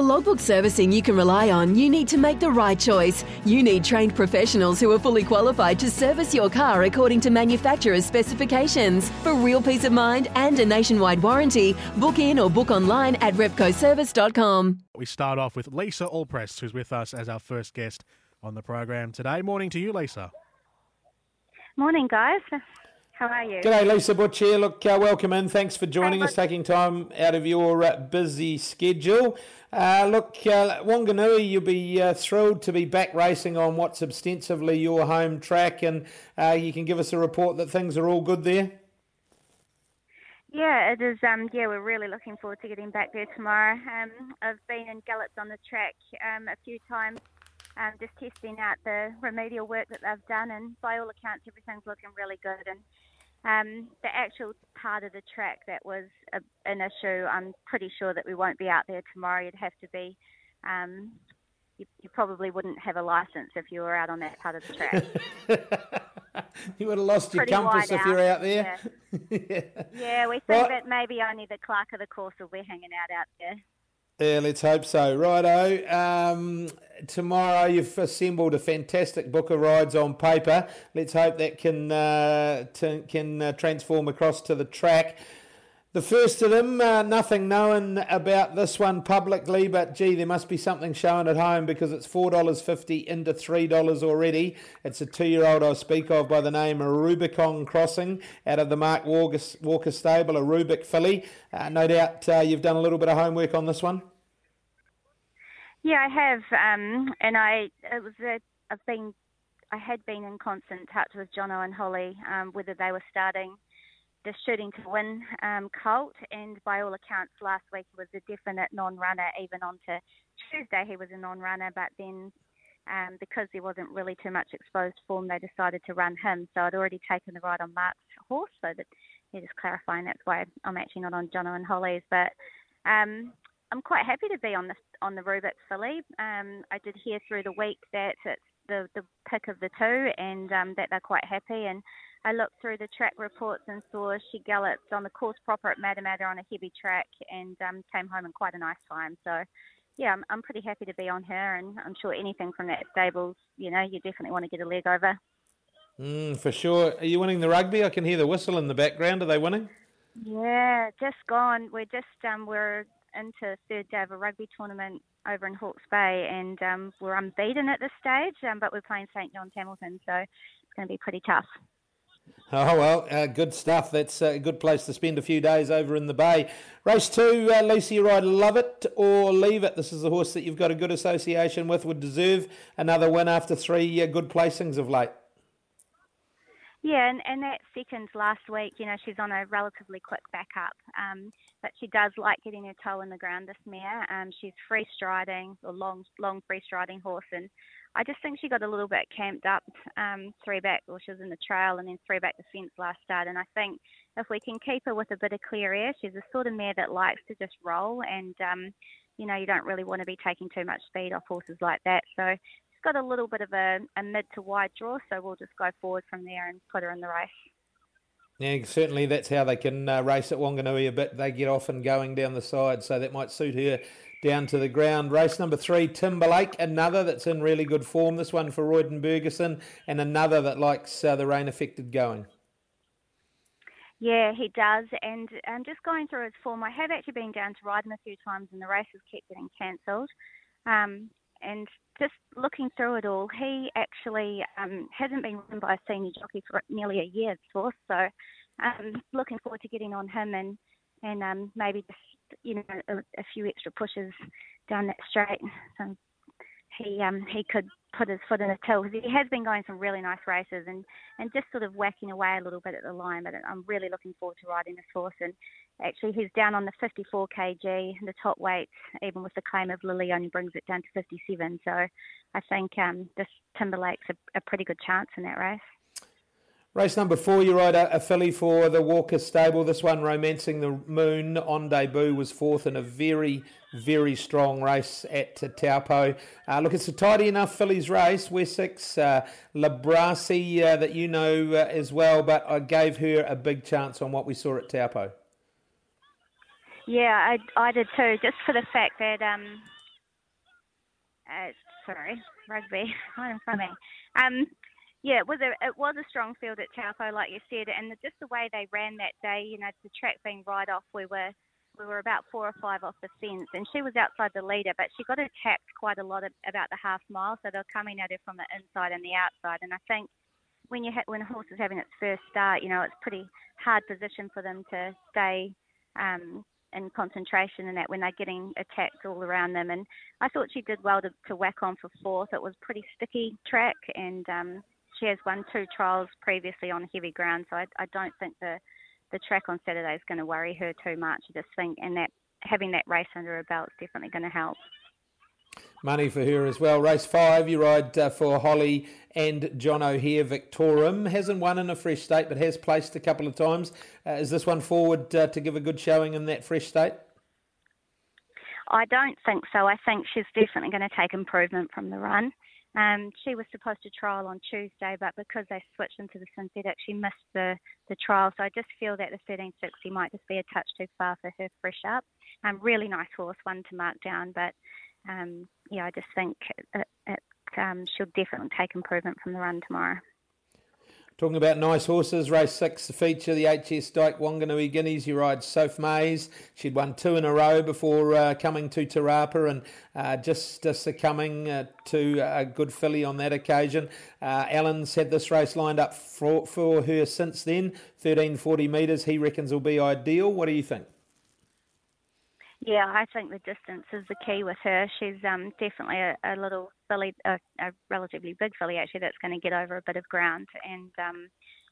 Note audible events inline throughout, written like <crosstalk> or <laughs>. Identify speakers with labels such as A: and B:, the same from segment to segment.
A: For logbook servicing you can rely on, you need to make the right choice. You need trained professionals who are fully qualified to service your car according to manufacturer's specifications. For real peace of mind and a nationwide warranty, book in or book online at repcoservice.com.
B: We start off with Lisa Allpress, who's with us as our first guest on the program today. Morning to you, Lisa.
C: Morning, guys. How are you?
D: G'day, Lisa Butch here. Look, uh, welcome in. Thanks for joining us, taking time out of your uh, busy schedule. Uh, look, uh, Wanganui, you'll be uh, thrilled to be back racing on what's ostensibly your home track, and uh, you can give us a report that things are all good there.
C: Yeah, it is. Um, yeah, we're really looking forward to getting back there tomorrow. Um, I've been in Gallets on the track um, a few times, um, just testing out the remedial work that they've done, and by all accounts, everything's looking really good. And um, the actual part of the track that was a, an issue, I'm pretty sure that we won't be out there tomorrow. You'd have to be, um, you, you, probably wouldn't have a license if you were out on that part of the
D: track. <laughs> you would have lost your compass if you're out there. <laughs>
C: Yeah, yeah. yeah we think that maybe only the clerk of the course will be hanging out out there.
D: Yeah, let's hope so. Righto. Um, tomorrow you've assembled a fantastic book of rides on paper. Let's hope that can uh, t- can uh, transform across to the track. The first of them, uh, nothing known about this one publicly, but gee, there must be something showing at home because it's four dollars fifty into three dollars already. It's a two-year-old I speak of by the name of Rubicon Crossing out of the Mark Walker, Walker stable, a Rubick filly. Uh, no doubt uh, you've done a little bit of homework on this one.
C: Yeah, I have, um, and I it was a, I've been I had been in constant touch with Jono and Holly um, whether they were starting the shooting to win um, colt, and by all accounts, last week was a definite non-runner. Even on to Tuesday, he was a non-runner, but then um, because there wasn't really too much exposed form, they decided to run him. So I'd already taken the ride on Mark's horse, so that just clarifying that's why I'm actually not on Jono and Holly's, but. Um, I'm quite happy to be on the on the Rubick filly. Um, I did hear through the week that it's the the pick of the two, and um, that they're quite happy. And I looked through the track reports and saw she galloped on the course proper at Matamata on a heavy track, and um, came home in quite a nice time. So. Yeah, I'm, I'm pretty happy to be on her, and I'm sure anything from that stables, you know, you definitely want to get a leg over.
D: Mm, for sure. Are you winning the rugby? I can hear the whistle in the background. Are they winning?
C: Yeah, just gone. We're just um, we're into third day of a rugby tournament over in Hawke's Bay, and um, we're unbeaten at this stage, um, but we're playing St John's Hamilton, so it's going to be pretty tough.
D: Oh well, uh, good stuff. That's a good place to spend a few days over in the bay. Race two, uh, Lucy Ride, love it or leave it. This is the horse that you've got a good association with. Would deserve another win after three uh, good placings of late.
C: Yeah, and, and that second last week, you know, she's on a relatively quick backup, um, but she does like getting her toe in the ground. This mare, um, she's free striding, or long, long free striding horse, and I just think she got a little bit camped up um, three back, or she was in the trail and then three back the fence last start. And I think if we can keep her with a bit of clear air, she's a sort of mare that likes to just roll, and um, you know, you don't really want to be taking too much speed off horses like that. So got a little bit of a, a mid to wide draw, so we'll just go forward from there and put her in the race.
D: Yeah, certainly that's how they can uh, race at Wanganui a bit. They get off and going down the side, so that might suit her down to the ground. Race number three, Timberlake, another that's in really good form. This one for Royden Bergerson, and another that likes uh, the rain affected going.
C: Yeah, he does. And um, just going through his form, I have actually been down to ride him a few times, and the races keep getting cancelled. Um, and just looking through it all, he actually um, hasn't been run by a senior jockey for nearly a year before. So, um, looking forward to getting on him and and um, maybe just you know a, a, few extra pushes down that straight. So he um, he could put his foot in the till because he has been going some really nice races and, and just sort of whacking away a little bit at the line. But I'm really looking forward to riding this horse. And actually, he's down on the 54 kg, the top weight, even with the claim of Lily, only brings it down to 57. So I think um, this Timberlake's a, a pretty good chance in that race.
D: Race number four, you ride a, a filly for the Walker stable. This one, Romancing the Moon, on debut, was fourth in a very, very strong race at Taupo. Uh, look, it's a tidy enough filly's race. Wessex, uh, Labrasi, uh, that you know uh, as well, but I gave her a big chance on what we saw at Taupo.
C: Yeah, I, I did too, just for the fact that, um, uh, sorry, rugby, <laughs> right in front of me. Um, yeah, it was a it was a strong field at Taupo, like you said, and the, just the way they ran that day, you know, the track being right off, we were we were about four or five off the fence, and she was outside the leader, but she got attacked quite a lot about the half mile, so they're coming at her from the inside and the outside, and I think when you ha- when a horse is having its first start, you know, it's pretty hard position for them to stay um, in concentration and that when they're getting attacked all around them. And I thought she did well to, to whack on for fourth. It was pretty sticky track, and um, she has won two trials previously on heavy ground, so I, I don't think the the track on Saturday is going to worry her too much. I just think, and that having that race under her belt is definitely going to help.
D: Money for her as well. Race five, you ride uh, for Holly and John O'Hare Victorum. Hasn't won in a fresh state, but has placed a couple of times. Uh, is this one forward uh, to give a good showing in that fresh state?
C: I don't think so. I think she's definitely going to take improvement from the run. Um, she was supposed to trial on Tuesday, but because they switched into the synthetic, she missed the, the trial. So I just feel that the 1360 might just be a touch too far for her fresh up. Um, really nice horse, one to mark down, but um, yeah, I just think it, it, um, she'll definitely take improvement from the run tomorrow.
D: Talking about nice horses, race six, the feature, the HS Dyke Wanganui Guineas. You ride Soph Mays. She'd won two in a row before uh, coming to Te Rapa and uh, just uh, succumbing uh, to a good filly on that occasion. Uh, Alan's had this race lined up for, for her since then. 1340 metres, he reckons will be ideal. What do you think?
C: Yeah, I think the distance is the key with her. She's um, definitely a, a little filly, a, a, relatively big filly actually, that's going to get over a bit of ground. And um,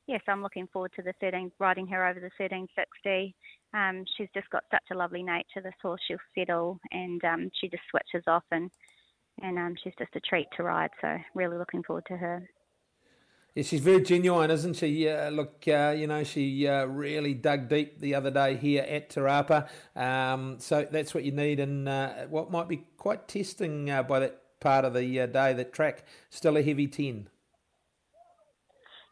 C: yes, I'm looking forward to the 13, riding her over the 1360. Um, she's just got such a lovely nature. This horse, she'll settle, and um, she just switches off, and and um, she's just a treat to ride. So really looking forward to her.
D: Yeah, she's very genuine, isn't she? Uh, look, uh, you know, she uh, really dug deep the other day here at Te Rapa. Um, so that's what you need and uh, what might be quite testing uh, by that part of the uh, day. That track still a heavy ten.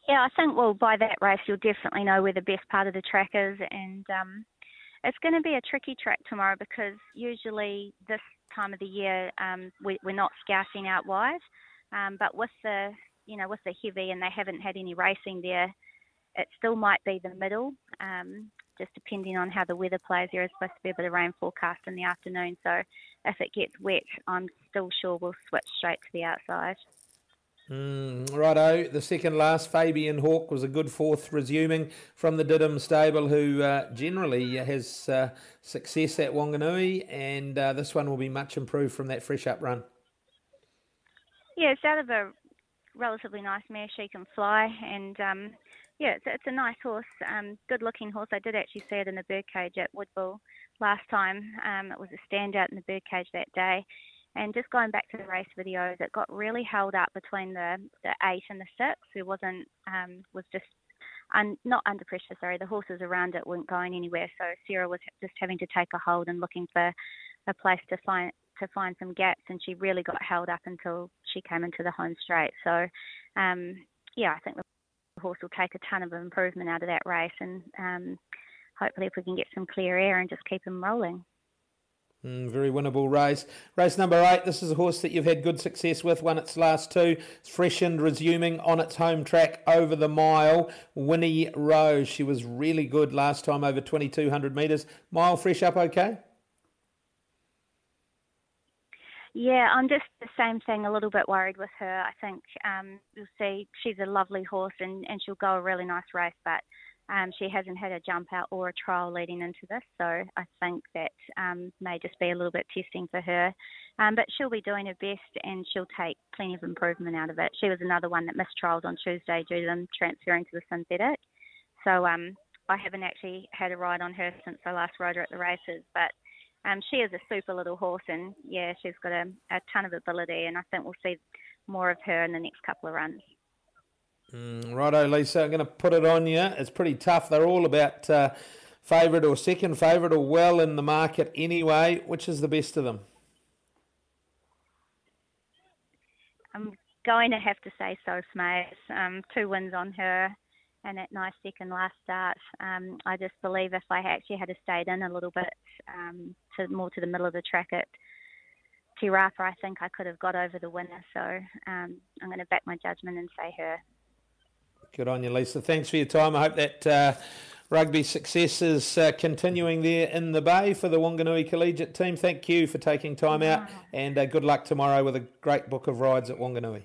C: Yeah, I think well by that race you'll definitely know where the best part of the track is, and um, it's going to be a tricky track tomorrow because usually this time of the year um, we, are not scouting out wide, um, but with the you know, with the heavy and they haven't had any racing there, it still might be the middle, um, just depending on how the weather plays. There is supposed to be a bit of rain forecast in the afternoon, so if it gets wet, I'm still sure we'll switch straight to the outside.
D: Mm, righto, the second last, Fabian Hawk, was a good fourth, resuming from the Diddum stable, who uh, generally has uh, success at Wanganui, and uh, this one will be much improved from that fresh up run.
C: Yeah, it's out of a relatively nice mare. She can fly, and um, yeah, it's, it's a nice horse, um, good looking horse. I did actually see it in the birdcage at Woodville last time. Um, it was a standout in the birdcage that day. And just going back to the race videos, it got really held up between the, the eight and the six. It wasn't um, was just un, not under pressure. Sorry, the horses around it weren't going anywhere. So Sarah was just having to take a hold and looking for a place to find to find some gaps, and she really got held up until she came into the home straight. So, um, yeah, I think the horse will take a ton of improvement out of that race, and um, hopefully, if we can get some clear air and just keep him rolling.
D: Mm, very winnable race. Race number eight. This is a horse that you've had good success with. Won its last two. It's freshened, resuming on its home track over the mile. Winnie Rose. She was really good last time over 2,200 metres. Mile fresh up okay?
C: Yeah, I'm just the same thing. A little bit worried with her. I think um, you'll see she's a lovely horse and, and she'll go a really nice race, but um, she hasn't had a jump out or a trial leading into this, so I think that um, may just be a little bit testing for her. Um, but she'll be doing her best and she'll take plenty of improvement out of it. She was another one that missed trials on Tuesday due to them transferring to the synthetic. So um, I haven't actually had a ride on her since I last rode her at the races, but um, she is a super little horse, and yeah, she's got a, a ton of ability, and I think we'll see more of her in the next couple of runs.
D: Mm, righto, Lisa. I'm going to put it on you. It's pretty tough. They're all about uh, favourite or second favourite or well in the market anyway. Which is the best of them?
C: I'm going to have to say so, Smays. Um, two wins on her and that nice second last start. Um, I just believe if I actually had stayed in a little bit um, to more to the middle of the track at Te Rapa, I think I could have got over the winner. So um, I'm going to back my judgment and say her.
D: Good on you, Lisa. Thanks for your time. I hope that uh, rugby success is uh, continuing there in the Bay for the Wanganui Collegiate team. Thank you for taking time out, <laughs> and uh, good luck tomorrow with a great book of rides at Wanganui.